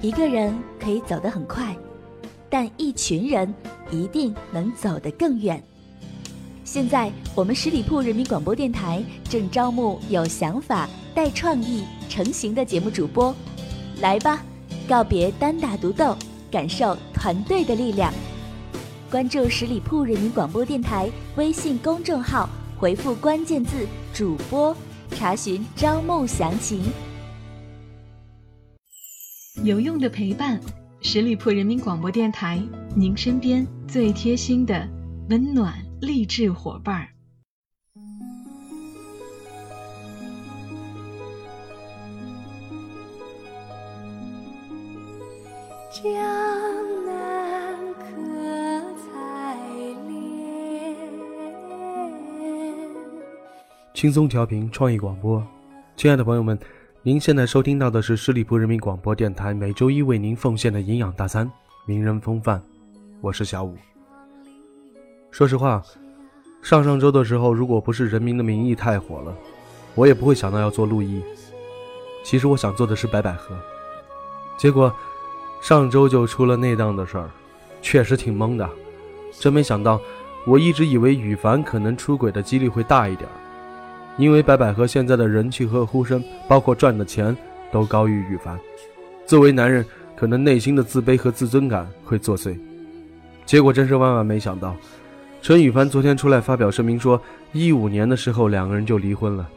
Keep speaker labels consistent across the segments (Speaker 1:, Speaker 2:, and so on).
Speaker 1: 一个人可以走得很快，但一群人一定能走得更远。现在，我们十里铺人民广播电台正招募有想法、带创意、成型的节目主播，来吧，告别单打独斗，感受团队的力量。关注十里铺人民广播电台微信公众号，回复关键字“主播”，查询招募详情。
Speaker 2: 有用的陪伴，十里铺人民广播电台，您身边最贴心的温暖励志伙伴儿。
Speaker 3: 江南可采莲，
Speaker 4: 轻松调频，创意广播，亲爱的朋友们。您现在收听到的是十里铺人民广播电台每周一为您奉献的营养大餐——名人风范。我是小五。说实话，上上周的时候，如果不是《人民的名义》太火了，我也不会想到要做陆毅。其实我想做的是白百合，结果上周就出了那档的事儿，确实挺懵的。真没想到，我一直以为羽凡可能出轨的几率会大一点。因为白百合现在的人气和呼声，包括赚的钱，都高于羽凡。作为男人，可能内心的自卑和自尊感会作祟。结果真是万万没想到，陈羽凡昨天出来发表声明说，一五年的时候两个人就离婚了。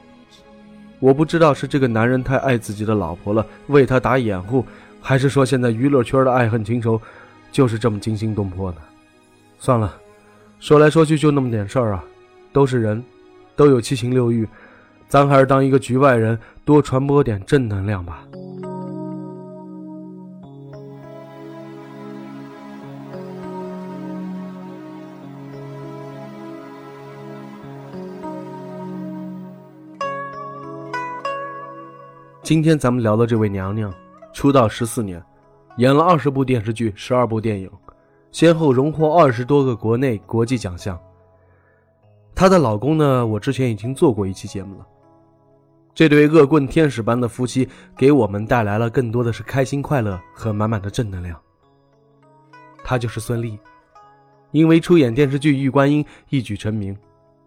Speaker 4: 我不知道是这个男人太爱自己的老婆了，为他打掩护，还是说现在娱乐圈的爱恨情仇，就是这么惊心动魄呢？算了，说来说去就那么点事儿啊，都是人。都有七情六欲，咱还是当一个局外人，多传播点正能量吧。今天咱们聊的这位娘娘，出道十四年，演了二十部电视剧，十二部电影，先后荣获二十多个国内国际奖项。她的老公呢？我之前已经做过一期节目了。这对恶棍天使般的夫妻，给我们带来了更多的是开心、快乐和满满的正能量。她就是孙俪，因为出演电视剧《玉观音》一举成名，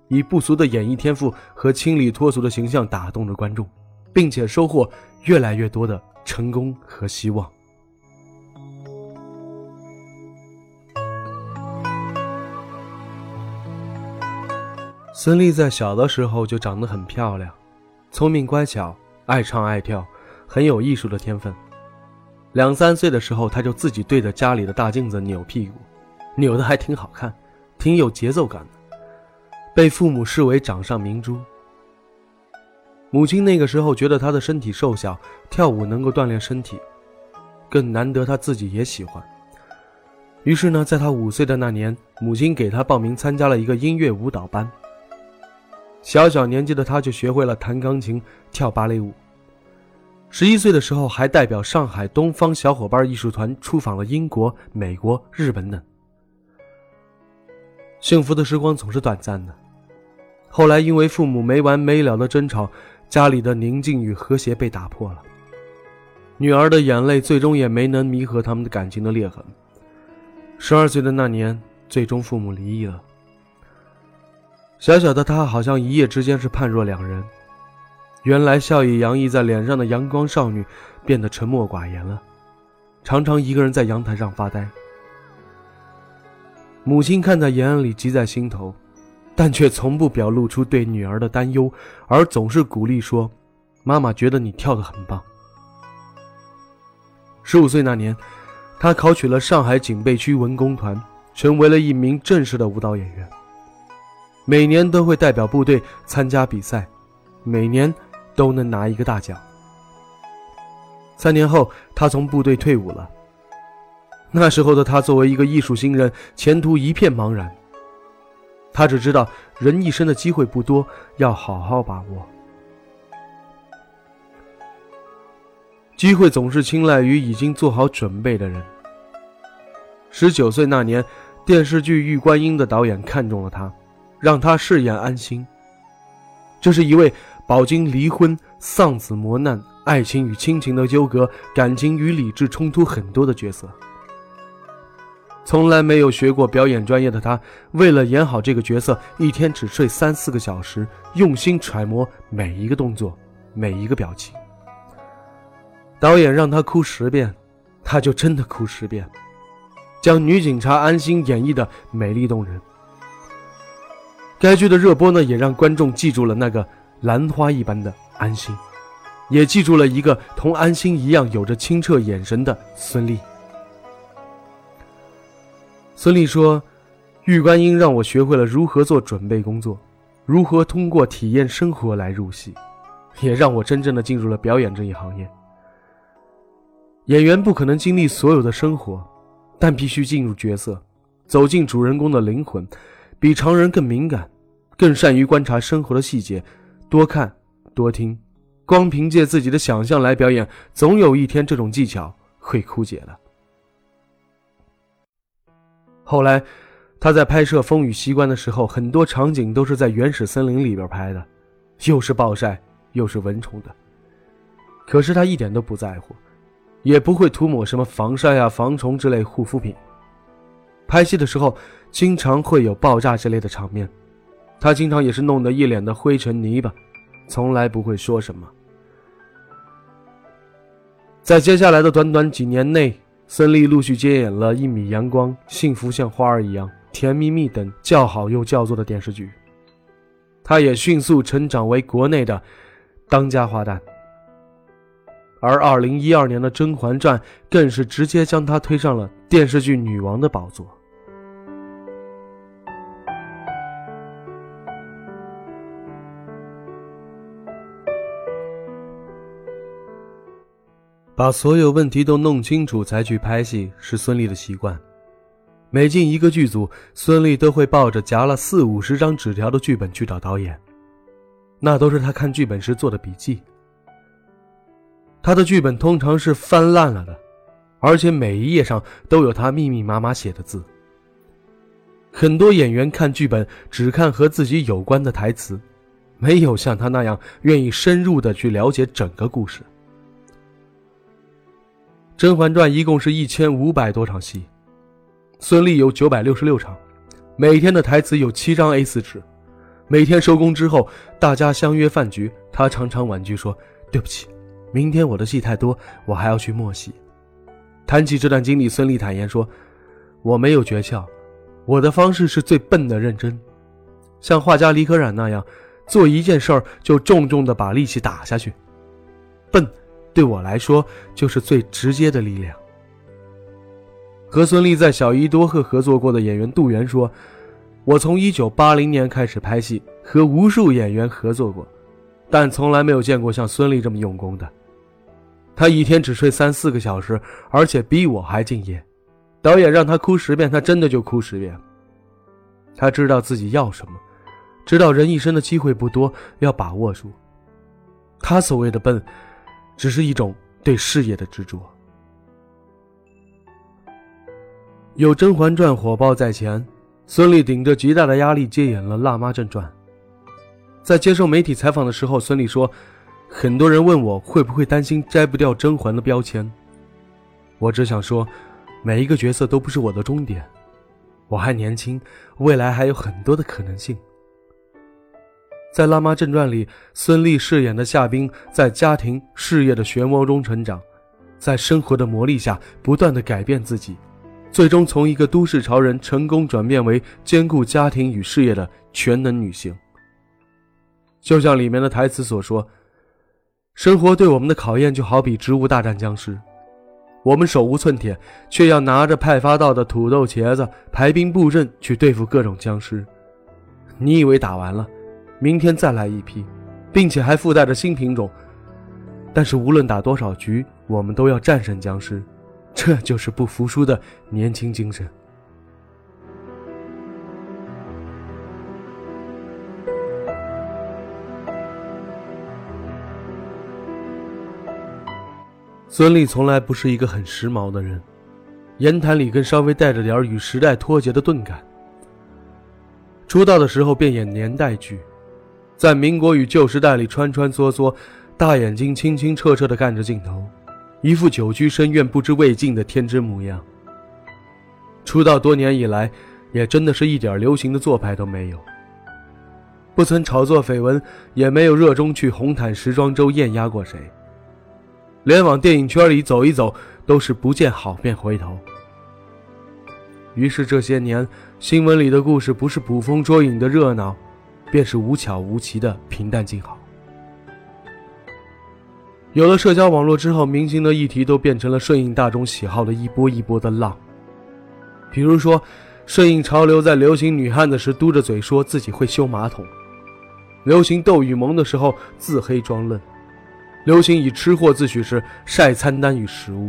Speaker 4: 以不俗的演艺天赋和清丽脱俗的形象打动着观众，并且收获越来越多的成功和希望。孙俪在小的时候就长得很漂亮，聪明乖巧，爱唱爱跳，很有艺术的天分。两三岁的时候，她就自己对着家里的大镜子扭屁股，扭的还挺好看，挺有节奏感的，被父母视为掌上明珠。母亲那个时候觉得她的身体瘦小，跳舞能够锻炼身体，更难得她自己也喜欢。于是呢，在她五岁的那年，母亲给她报名参加了一个音乐舞蹈班。小小年纪的他就学会了弹钢琴、跳芭蕾舞。十一岁的时候，还代表上海东方小伙伴艺术团出访了英国、美国、日本等。幸福的时光总是短暂的，后来因为父母没完没了的争吵，家里的宁静与和谐被打破了。女儿的眼泪最终也没能弥合他们的感情的裂痕。十二岁的那年，最终父母离异了。小小的她，好像一夜之间是判若两人。原来笑意洋溢在脸上的阳光少女，变得沉默寡言了，常常一个人在阳台上发呆。母亲看在眼里，急在心头，但却从不表露出对女儿的担忧，而总是鼓励说：“妈妈觉得你跳得很棒。”十五岁那年，她考取了上海警备区文工团，成为了一名正式的舞蹈演员。每年都会代表部队参加比赛，每年都能拿一个大奖。三年后，他从部队退伍了。那时候的他作为一个艺术新人，前途一片茫然。他只知道人一生的机会不多，要好好把握。机会总是青睐于已经做好准备的人。十九岁那年，电视剧《玉观音》的导演看中了他。让他饰演安心。这是一位饱经离婚、丧子磨难、爱情与亲情的纠葛，感情与理智冲突很多的角色。从来没有学过表演专业的他，为了演好这个角色，一天只睡三四个小时，用心揣摩每一个动作，每一个表情。导演让他哭十遍，他就真的哭十遍，将女警察安心演绎的美丽动人。该剧的热播呢，也让观众记住了那个兰花一般的安心，也记住了一个同安心一样有着清澈眼神的孙俪。孙俪说：“玉观音让我学会了如何做准备工作，如何通过体验生活来入戏，也让我真正的进入了表演这一行业。演员不可能经历所有的生活，但必须进入角色，走进主人公的灵魂，比常人更敏感，更善于观察生活的细节，多看多听。光凭借自己的想象来表演，总有一天这种技巧会枯竭的。”后来，他在拍摄《风雨西关》的时候，很多场景都是在原始森林里边拍的，又是暴晒又是蚊虫的。可是他一点都不在乎，也不会涂抹什么防晒啊、防虫之类护肤品。拍戏的时候，经常会有爆炸之类的场面，他经常也是弄得一脸的灰尘泥巴，从来不会说什么。在接下来的短短几年内。孙俪陆续接演了《一米阳光》《幸福像花儿一样》《甜蜜蜜》等叫好又叫座的电视剧，她也迅速成长为国内的当家花旦。而2012年的《甄嬛传》更是直接将她推上了电视剧女王的宝座。把所有问题都弄清楚才去拍戏是孙俪的习惯。每进一个剧组，孙俪都会抱着夹了四五十张纸条的剧本去找导演，那都是他看剧本时做的笔记。他的剧本通常是翻烂了的，而且每一页上都有他密密麻麻写的字。很多演员看剧本只看和自己有关的台词，没有像他那样愿意深入的去了解整个故事。《甄嬛传》一共是一千五百多场戏，孙俪有九百六十六场，每天的台词有七张 A 四纸。每天收工之后，大家相约饭局，她常常婉拒说：“对不起，明天我的戏太多，我还要去默戏。”谈起这段经历，孙俪坦言说：“我没有诀窍，我的方式是最笨的认真，像画家李可染那样，做一件事儿就重重的把力气打下去，笨。”对我来说，就是最直接的力量。和孙俪在小姨多鹤合作过的演员杜源说：“我从一九八零年开始拍戏，和无数演员合作过，但从来没有见过像孙俪这么用功的。她一天只睡三四个小时，而且比我还敬业。导演让她哭十遍，她真的就哭十遍。她知道自己要什么，知道人一生的机会不多，要把握住。她所谓的笨。”只是一种对事业的执着。有《甄嬛传》火爆在前，孙俪顶着极大的压力接演了《辣妈正传》。在接受媒体采访的时候，孙俪说：“很多人问我会不会担心摘不掉甄嬛的标签，我只想说，每一个角色都不是我的终点，我还年轻，未来还有很多的可能性。”在《辣妈正传》里，孙俪饰演的夏冰在家庭事业的漩涡中成长，在生活的磨砺下不断的改变自己，最终从一个都市潮人成功转变为兼顾家庭与事业的全能女性。就像里面的台词所说：“生活对我们的考验就好比植物大战僵尸，我们手无寸铁，却要拿着派发到的土豆、茄子排兵布阵去对付各种僵尸。你以为打完了？”明天再来一批，并且还附带着新品种。但是无论打多少局，我们都要战胜僵尸，这就是不服输的年轻精神。孙俪从来不是一个很时髦的人，言谈里更稍微带着点与时代脱节的钝感。出道的时候便演年代剧。在民国与旧时代里穿穿梭梭，大眼睛清清澈澈的看着镜头，一副久居深院不知未尽的天真模样。出道多年以来，也真的是一点流行的做派都没有，不曾炒作绯闻，也没有热衷去红毯时装周艳压过谁，连往电影圈里走一走都是不见好便回头。于是这些年，新闻里的故事不是捕风捉影的热闹，便是无巧无奇的平淡静好。有了社交网络之后，明星的议题都变成了顺应大众喜好的一波一波的浪。比如说，顺应潮流，在流行女汉子时嘟着嘴说自己会修马桶；流行斗与萌的时候自黑装嫩；流行以吃货自诩时晒餐单与食物。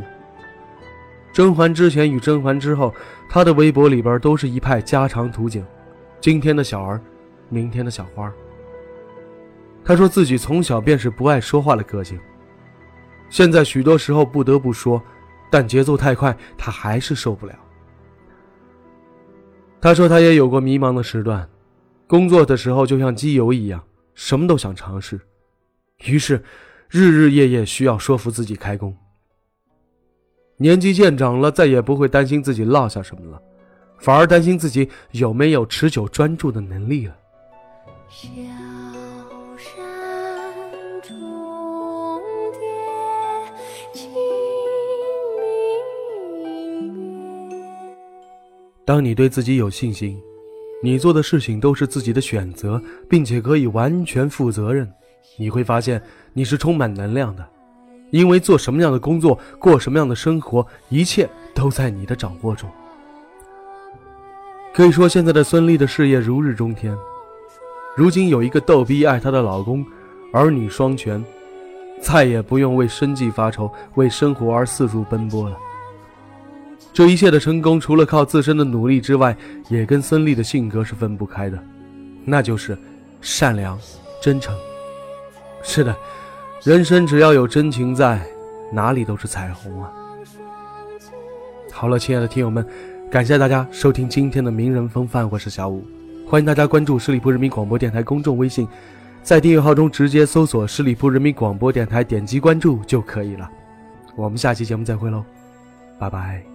Speaker 4: 甄嬛之前与甄嬛之后，她的微博里边都是一派家常图景，今天的小儿，明天的小花。他说自己从小便是不爱说话的个性。现在许多时候不得不说，但节奏太快，他还是受不了。他说他也有过迷茫的时段，工作的时候就像机油一样，什么都想尝试，于是日日夜夜需要说服自己开工。年纪渐长了，再也不会担心自己落下什么了，反而担心自己有没有持久专注的能力了。当你对自己有信心，你做的事情都是自己的选择，并且可以完全负责任，你会发现你是充满能量的，因为做什么样的工作，过什么样的生活，一切都在你的掌握中。可以说，现在的孙俪的事业如日中天，如今有一个逗逼爱她的老公，儿女双全，再也不用为生计发愁，为生活而四处奔波了。这一切的成功，除了靠自身的努力之外，也跟孙俪的性格是分不开的，那就是善良、真诚。是的，人生只要有真情在，哪里都是彩虹啊！好了，亲爱的听友们，感谢大家收听今天的名人风范，我是小五，欢迎大家关注十里铺人民广播电台公众微信，在订阅号中直接搜索“十里铺人民广播电台”，点击关注就可以了。我们下期节目再会喽，拜拜。